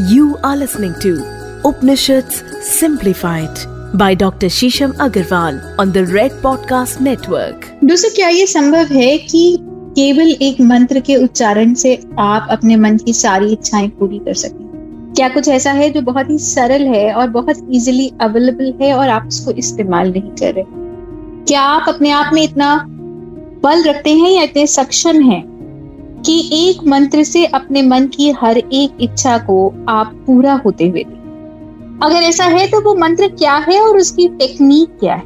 You are listening to Upanishads Simplified by Dr. Shisham Agarwal on the Red Podcast Network. दोस्तों, क्या ये संभव है कि केवल एक मंत्र के उच्चारण से आप अपने मन की सारी इच्छाएँ पूरी कर सकें क्या कुछ ऐसा है जो बहुत ही सरल है और बहुत इजीली अवेलेबल है और आप उसको इस्तेमाल नहीं कर रहे क्या आप अपने आप में इतना बल रखते हैं या इतने सक्षम हैं कि एक मंत्र से अपने मन की हर एक इच्छा को आप पूरा होते हुए देखें अगर ऐसा है तो वो मंत्र क्या है और उसकी टेक्निक क्या है?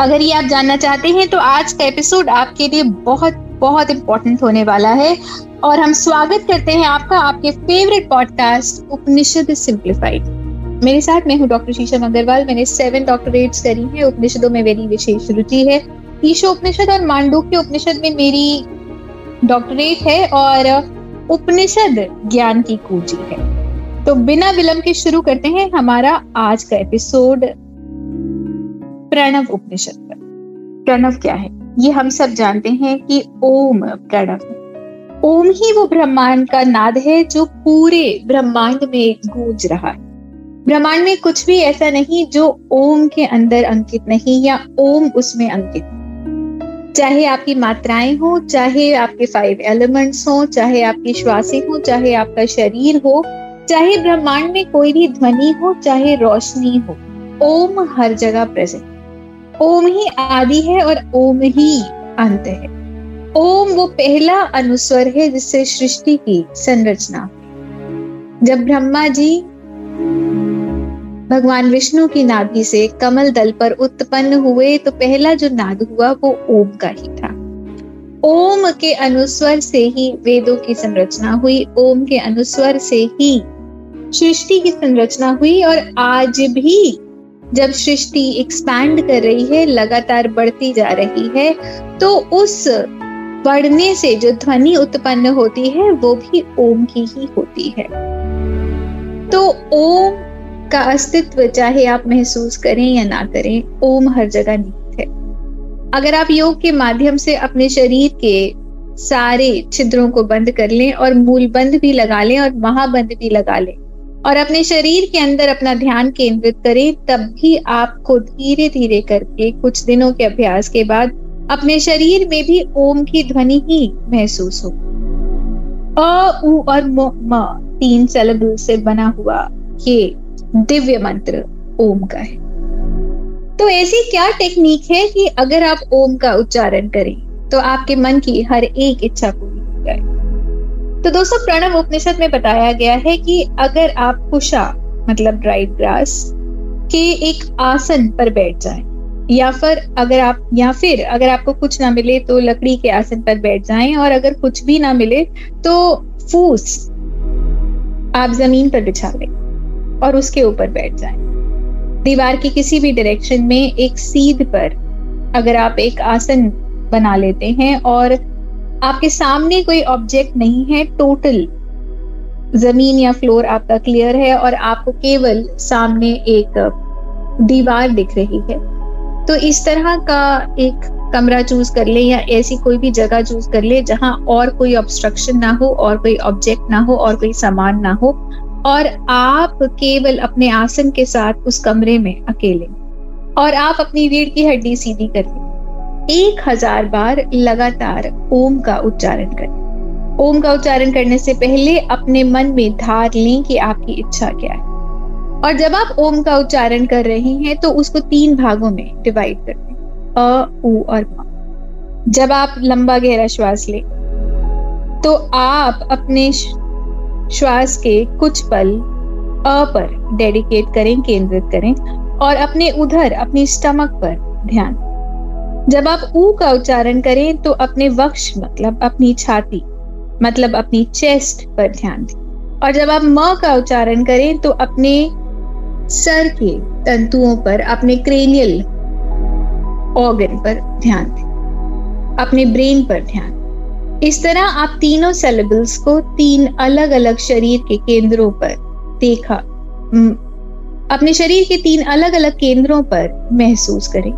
अगर ये आप जानना चाहते हैं तो आज का एपिसोड आपके लिए बहुत बहुत इंपॉर्टेंट होने वाला है। और हम स्वागत करते हैं आपका, आपके फेवरेट पॉडकास्ट उपनिषद सिंप्लीफाइड मेरे साथ मैं हूँ डॉक्टर शीशम अग्रवाल मैंने सेवन डॉक्टरेट्स करी है। उपनिषदों में मेरी विशेष रुचि है। ईशो उपनिषद और मांडू के उपनिषद में मेरी डॉक्टरेट है और उपनिषद ज्ञान की कुंजी है। तो बिना विलंब के शुरू करते हैं हमारा आज का एपिसोड प्रणव उपनिषद पर। प्रणव क्या है? ये हम सब जानते हैं कि ओम प्रणव ओम ही वो ब्रह्मांड का नाद है जो पूरे ब्रह्मांड में गूंज रहा है। ब्रह्मांड में कुछ भी ऐसा नहीं जो ओम के अंदर अंकित नहीं या ओम उसमें अंकित चाहे आपकी मात्राएँ हो, चाहे आपके फाइव एलिमेंट्स हो, चाहे आपकी श्वासें हो, चाहे आपका शरीर हो, चाहे ब्रह्मांड में कोई भी ध्वनि हो, चाहे रोशनी हो, ओम हर जगह प्रेजेंट ओम ही आदि है और ओम ही अंत है। ओम वो पहला अनुस्वर है जिससे सृष्टि की संरचना। जब ब्रह्मा जी भगवान विष्णु की नाभि से कमल दल पर उत्पन्न हुए तो पहला जो नाद हुआ वो ओम का ही था। ओम के अनुस्वर से ही वेदों की संरचना हुई, ओम के अनुस्वर से ही सृष्टि की संरचना हुई और आज भी जब सृष्टि एक्सपैंड कर रही है, लगातार बढ़ती जा रही है तो उस बढ़ने से जो ध्वनि उत्पन्न होती है, वो भी ओम की ही होती है। तो ओम का अस्तित्व, चाहे आप महसूस करें या ना करें, ओम हर जगह निहित है। अगर आप योग के माध्यम से अपने शरीर के सारे छिद्रों को बंद कर लें और मूल बंद भी लगा लें और महाबंद भी लगा लें और अपने शरीर के अंदर अपना ध्यान केंद्रित करें, तब भी आपको धीरे धीरे करके कुछ दिनों के अभ्यास के बाद अपने शरीर में भी ओम की ध्वनि ही महसूस हो। अ, उ और म तीन सेलेबल से बना हुआ ये दिव्य मंत्र, ओम का है। तो ऐसी क्या टेक्निक है कि अगर आप ओम का उच्चारण करें तो आपके मन की हर एक इच्छा पूरी हो जाए? तो दोस्तों, प्रणव उपनिषद में बताया गया है कि अगर आप कुशा मतलब ड्राइड ग्रास के एक आसन पर बैठ जाए, या फिर अगर आप, या फिर अगर आपको कुछ ना मिले तो लकड़ी के आसन पर बैठ जाएँ, और अगर कुछ भी ना मिले तो फूस आप ज़मीन पर बिछा लें। और उसके ऊपर बैठ जाएँ। दीवार की किसी भी डायरेक्शन में एक सीध पर अगर आप एक आसन बना लेते हैं और आपके सामने कोई ऑब्जेक्ट नहीं है टोटल ज़मीन या फ्लोर आपका क्लियर है और आपको केवल सामने एक दीवार दिख रही है तो इस तरह का एक कमरा चूज़ कर ले या ऐसी कोई भी जगह चूज़ कर ले जहाँ और कोई ऑब्स्ट्रक्शन ना हो, और कोई ऑब्जेक्ट ना हो, और कोई सामान ना हो और आप केवल अपने आसन के साथ उस कमरे में अकेले। और आप अपनी रीढ़ की हड्डी सीधी कर लें एक हज़ार बार लगातार ओम का उच्चारण करें। ओम का उच्चारण करने से पहले अपने मन में धार लें कि आपकी इच्छा क्या है। और जब आप ओम का उच्चारण कर रहे हैं तो उसको तीन भागों में डिवाइड कर दें। अ, उ और म। जब आप लंबा गहरा श्वास लें तो आप अपने श्वास के कुछ पल अ पर डेडिकेट करें, केंद्रित करें और अपने उधर, अपनी स्टमक पर ध्यान। जब आप ऊ का उच्चारण करें तो अपने वक्ष मतलब अपनी छाती मतलब अपनी चेस्ट पर ध्यान दें। और जब आप म का उच्चारण करें तो अपने सर के तंतुओं पर, अपने क्रेनियल ऑर्गन पर ध्यान दें। अपने ब्रेन पर ध्यान इस तरह आप तीनों सेलेबल्स को तीन अलग अलग शरीर के केंद्रों पर देखा। अपने शरीर के तीन अलग अलग केंद्रों पर महसूस करें।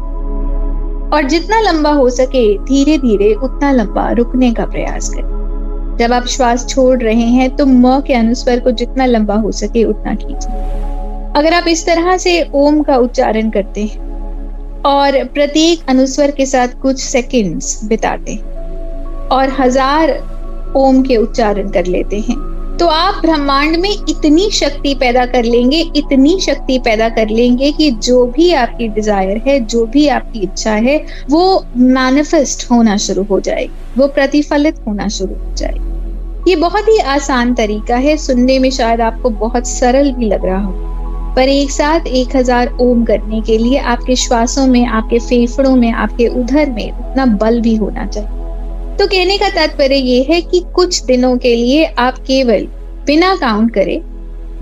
और जितना लंबा हो सके धीरे धीरे उतना लंबा रुकने का प्रयास करें। जब आप श्वास छोड़ रहे हैं तो म के अनुस्वर को जितना लंबा हो सके, उतना खींचिए अगर आप इस तरह से ओम का उच्चारण करते हैं और प्रत्येक अनुस्वर के साथ कुछ सेकंड्स बिताते हैं और हज़ार ओम के उच्चारण कर लेते हैं। तो आप ब्रह्मांड में इतनी शक्ति पैदा कर लेंगे, इतनी शक्ति पैदा कर लेंगे कि जो भी आपकी डिज़ायर है, जो भी आपकी इच्छा है, वो मैनिफेस्ट होना शुरू हो जाएगी, वो प्रतिफलित होना शुरू हो जाएगी। ये बहुत ही आसान तरीका है, सुनने में शायद आपको बहुत सरल भी लग रहा हो, पर एक साथ एक हज़ार ओम करने के लिए आपके श्वासों में, आपके फेफड़ों में, आपके उधर में उतना बल भी होना चाहिए। तो कहने का तात्पर्य ये है कि कुछ दिनों के लिए आप केवल बिना काउंट करे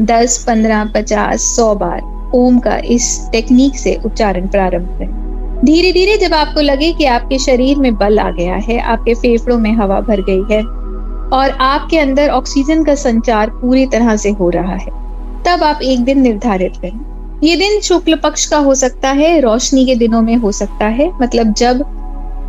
दस, पंद्रह, पचास, सौ बार ओम का इस टेक्निक से उच्चारण प्रारंभ करें। धीरे धीरे जब आपको लगे कि आपके शरीर में बल आ गया है, आपके फेफड़ों में हवा भर गई है और आपके अंदर ऑक्सीजन का संचार पूरी तरह से हो रहा है, तब आप एक दिन निर्धारित करें। ये दिन शुक्ल पक्ष का हो सकता है, रोशनी के दिनों में हो सकता है मतलब जब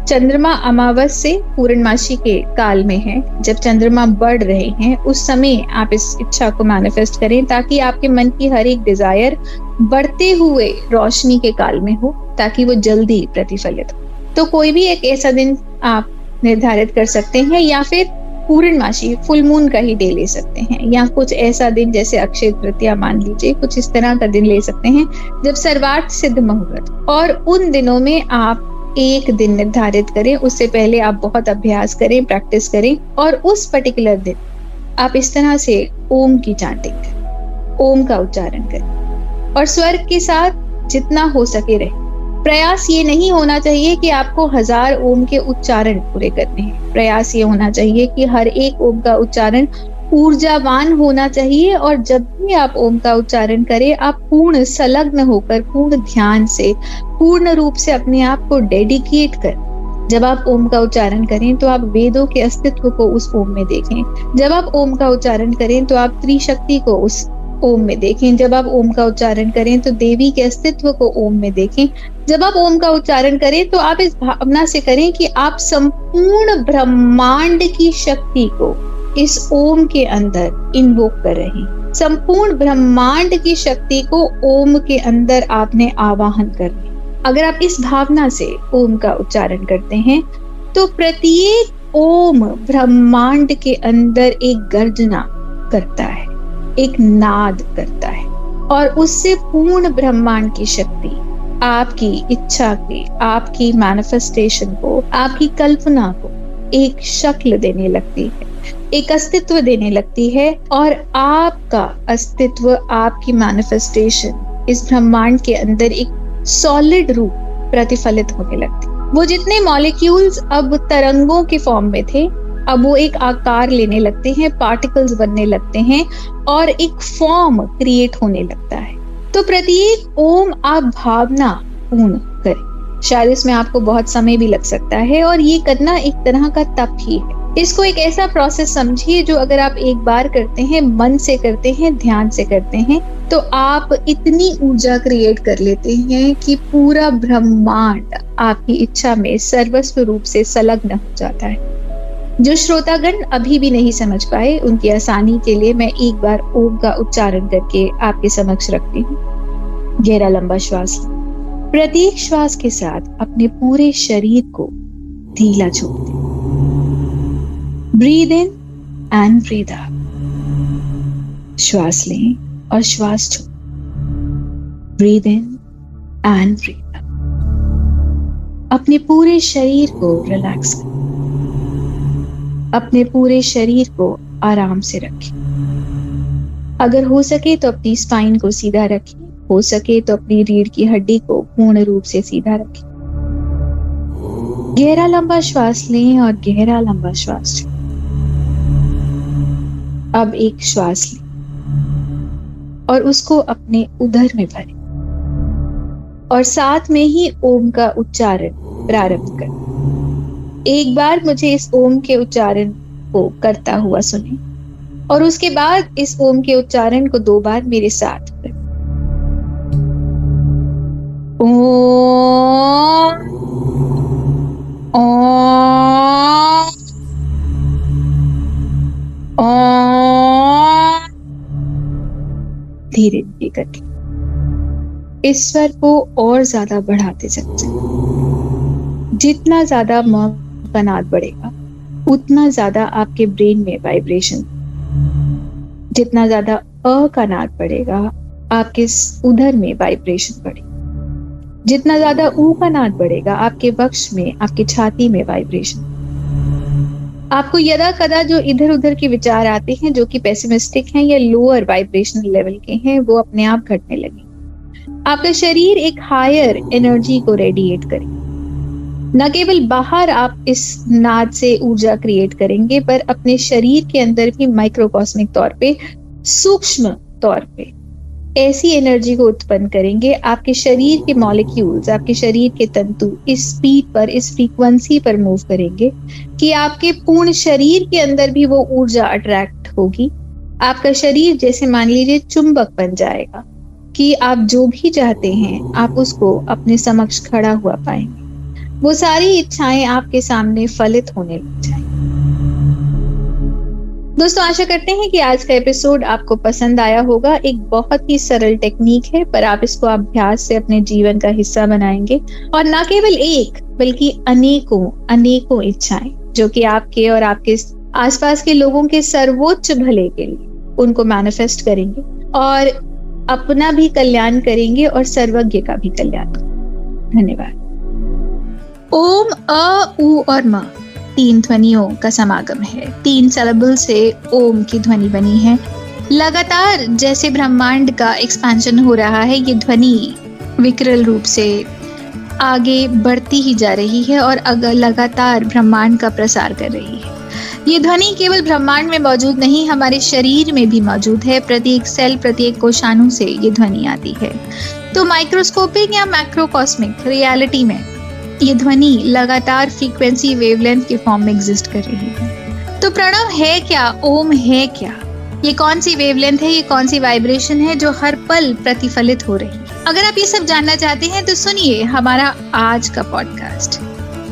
चंद्रमा अमावस से पूर्णमासी के काल में है। जब चंद्रमा बढ़ रहे हैं, उस समय आप इस इच्छा को मैनिफेस्ट करें ताकि आपके मन की हर एक डिज़ायर बढ़ते हुए रोशनी के काल में हो, ताकि वो जल्दी प्रतिफलित हो। तो कोई भी एक ऐसा दिन आप निर्धारित कर सकते हैं या फिर पूर्णमासी फुल मून का ही डे ले सकते हैं। या कुछ ऐसा दिन जैसे अक्षय तृतीया मान लीजिए, कुछ इस तरह का दिन ले सकते हैं, जब सर्वार्थ सिद्ध मुहूर्त। और उन दिनों में आप एक दिन निर्धारित करें, उससे पहले आप बहुत अभ्यास करें प्रैक्टिस करें और उस पर्टिकुलर दिन आप इस तरह से ओम की चांटिंग करें, ओम का उच्चारण करें और स्वर्ग के साथ जितना हो सके रहे। प्रयास ये नहीं होना चाहिए कि आपको हज़ार ओम के उच्चारण पूरे करने हैं। प्रयास ये होना चाहिए कि हर एक ओम का उच्चारण ऊर्जावान होना चाहिए और जब भी आप ओम का उच्चारण करें, आप पूर्ण संलग्न होकर, पूर्ण ध्यान से, पूर्ण रूप से अपने आप को डेडिकेट कर। जब आप ओम का उच्चारण करें तो आप वेदों के अस्तित्व को उस ओम में देखें। जब आप ओम का उच्चारण करें तो आप त्रिशक्ति को उस ओम में देखें। जब आप ओम का उच्चारण करें तो देवी के अस्तित्व को ओम में देखें। जब आप ओम का उच्चारण करें तो आप इस भावना से करें कि आप संपूर्ण ब्रह्मांड की शक्ति को इस ओम के अंदर इन्वोक कर रहे हैं। संपूर्ण ब्रह्मांड की शक्ति को ओम के अंदर आपने आवाहन कर अगर आप इस भावना से ओम का उच्चारण करते हैं तो प्रत्येक ओम ब्रह्मांड के अंदर एक गर्जना करता है, एक नाद करता है, और उससे पूर्ण ब्रह्मांड की शक्ति, आपकी इच्छा के, आपकी मैनिफेस्टेशन को, आपकी कल्पना को एक शक्ल देने लगती है। एक अस्तित्व देने लगती है और आपका अस्तित्व आपकी मैनिफेस्टेशन इस ब्रह्मांड के अंदर एक सॉलिड रूप प्रतिफलित होने लगती वो जितने मॉलिक्यूल्स अब तरंगों के फॉर्म में थे, अब वो एक आकार लेने लगते हैं पार्टिकल्स बनने लगते हैं और एक फॉर्म क्रिएट होने लगता है। तो प्रत्येक ओम आप भावना पूर्ण करें। शायद इसमें आपको बहुत समय भी लग सकता है और ये करना एक तरह का तप ही है। इसको एक ऐसा प्रोसेस समझिए जो अगर आप एक बार करते हैं, मन से करते हैं, ध्यान से करते हैं तो आप इतनी ऊर्जा क्रिएट कर लेते हैं कि पूरा ब्रह्मांड आपकी इच्छा में सर्वस्व रूप से संलग्न हो जाता है। जो श्रोतागण अभी भी नहीं समझ पाए, उनकी आसानी के लिए मैं एक बार ओम का उच्चारण करके आपके समक्ष रखती हूँ। गहरा लंबा श्वास। प्रत्येक श्वास के साथ अपने पूरे शरीर को ढीला छोड़ दें। Breathe in and breathe out श्वास लें और श्वास छोड़। ब्रीद इन एंड ब्रीद अपने पूरे शरीर को रिलैक्स करें। अपने पूरे शरीर को आराम से रखें। अगर हो सके तो अपनी स्पाइन को सीधा रखें। हो सके तो अपनी रीढ़ की हड्डी को पूर्ण रूप से सीधा रखें। गहरा लंबा श्वास लें और गहरा लंबा श्वास छोड़ें। अब एक श्वास लें और उसको अपने उधर में भरें और साथ में ही ओम का उच्चारण प्रारंभ कर। एक बार मुझे इस ओम के उच्चारण को करता हुआ सुने और उसके बाद इस ओम के उच्चारण को दो बार मेरे साथ ओम धीरे धीरे करके। इस स्वर को और ज़्यादा बढ़ाते चलते जितना ज़्यादा म का नाद बढ़ेगा उतना ज़्यादा आपके ब्रेन में वाइब्रेशन, जितना ज़्यादा अ का नाद बढ़ेगा आपके उधर में वाइब्रेशन बढ़ेगा जितना ज़्यादा ऊ का नाद बढ़ेगा आपके वक्ष में, आपकी छाती में वाइब्रेशन आपको यदा कदा जो इधर उधर के विचार आते हैं, जो कि पेसिमिस्टिक हैं या लोअर वाइब्रेशनल लेवल के हैं, वो अपने आप घटने लगे। आपका शरीर एक हायर एनर्जी को रेडिएट करे न केवल बाहर आप इस नाद से ऊर्जा क्रिएट करेंगे, पर अपने शरीर के अंदर भी माइक्रोकॉस्मिक तौर पे, सूक्ष्म तौर पे ऐसी एनर्जी को उत्पन्न करेंगे। आपके शरीर के मॉलिक्यूल्स आपके शरीर के तंतु इस स्पीड पर, इस फ्रीक्वेंसी पर मूव करेंगे कि आपके पूर्ण शरीर के अंदर भी वो ऊर्जा अट्रैक्ट होगी। आपका शरीर जैसे मान लीजिए चुंबक बन जाएगा कि आप जो भी चाहते हैं, आप उसको अपने समक्ष खड़ा हुआ पाएँगे। वो सारी इच्छाएँ आपके सामने फलित होने लग जाएँगी। दोस्तों, आशा करते हैं कि आज का एपिसोड आपको पसंद आया होगा। एक बहुत ही सरल टेक्निक है, पर आप इसको अभ्यास से अपने जीवन का हिस्सा बनाएँगे। और न केवल एक, बल्कि अनेकों अनेकों इच्छाएँ, जो कि आपके और आपके आसपास के लोगों के सर्वोच्च भले के लिए उनको मैनिफेस्ट करेंगे और अपना भी कल्याण करेंगे और सर्वज्ञ का भी कल्याण धन्यवाद। ओम, अ उ और म। तीन ध्वनियों का समागम है। तीन सलबल से ओम की ध्वनि बनी है। लगातार जैसे ब्रह्मांड का एक्सपेंशन हो रहा है, ये ध्वनि विकरल रूप से आगे बढ़ती ही जा रही है और अगर लगातार ब्रह्मांड का प्रसार कर रही है। ये ध्वनि केवल ब्रह्मांड में मौजूद नहीं, हमारे शरीर में भी मौजूद है। प्रत्येक सेल प्रत्येक कोशाणु से ये ध्वनि आती है। तो माइक्रोस्कोपिक या मैक्रोकॉस्मिक रियलिटी में ये ध्वनि लगातार फ्रीक्वेंसी वेवलेंथ के फॉर्म में एग्जिस्ट कर रही है। तो प्रणव, है क्या? ओम है क्या? ये कौन सी वेवलेंथ है? ये कौन सी वाइब्रेशन है जो हर पल प्रतिफलित हो रही है? अगर आप ये सब जानना चाहते हैं तो सुनिए हमारा आज का पॉडकास्ट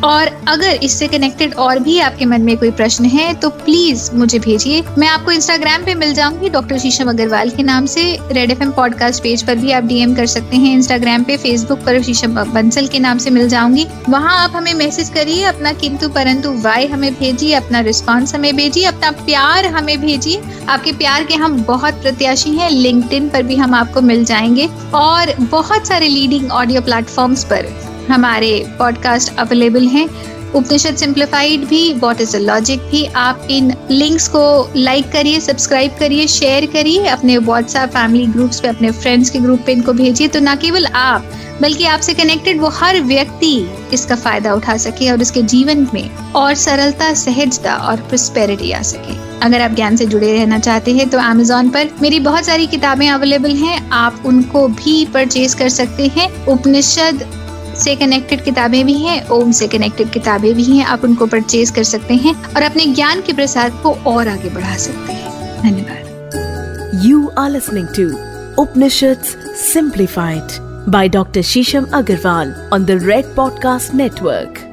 और अगर इससे कनेक्टेड और भी आपके मन में कोई प्रश्न है तो प्लीज़ मुझे भेजिए। मैं आपको इंस्टाग्राम पे मिल जाऊँगी डॉक्टर शीशम अग्रवाल के नाम से। रेड एफएम पॉडकास्ट पेज पर भी आप डीएम कर सकते हैं इंस्टाग्राम पे फेसबुक पर शीशम बंसल के नाम से मिल जाऊँगी। वहाँ आप हमें मैसेज करिए, अपना किंतु परंतु वाई हमें भेजिए, अपना रिस्पॉन्स हमें भेजिए, अपना प्यार हमें भेजिए। आपके प्यार के हम बहुत प्रत्याशी हैं लिंक्डइन पर भी हम आपको मिल जाएँगे। और बहुत सारे लीडिंग ऑडियो प्लेटफॉर्म्स पर। हमारे पॉडकास्ट अवेलेबल हैं। उपनिषद सिंप्लीफाइड भी वॉट इज़ द लॉजिक भी। आप इन लिंक्स को लाइक करिए सब्सक्राइब करिए शेयर करिए, अपने व्हाट्सएप फैमिली ग्रुप्स पे, अपने फ्रेंड्स के ग्रुप पे इनको भेजिए। तो न केवल आप, बल्कि आपसे कनेक्टेड वो हर व्यक्ति इसका फ़ायदा उठा सके और उसके जीवन में और सरलता, सहजता और प्रोस्पेरिटी आ सके। अगर आप ज्ञान से जुड़े रहना चाहते हैं तो अमेजोन पर मेरी बहुत सारी किताबें अवेलेबल हैं। आप उनको भी परचेज कर सकते हैं। उपनिषद से कनेक्टेड किताबें भी हैं, ओम से कनेक्टेड किताबें भी हैं, आप उनको परचेज कर सकते हैं और अपने ज्ञान के प्रसार को और आगे बढ़ा सकते हैं धन्यवाद you are listening to Upanishad simplified by doctor Shisham Agarwal on the red podcast Network.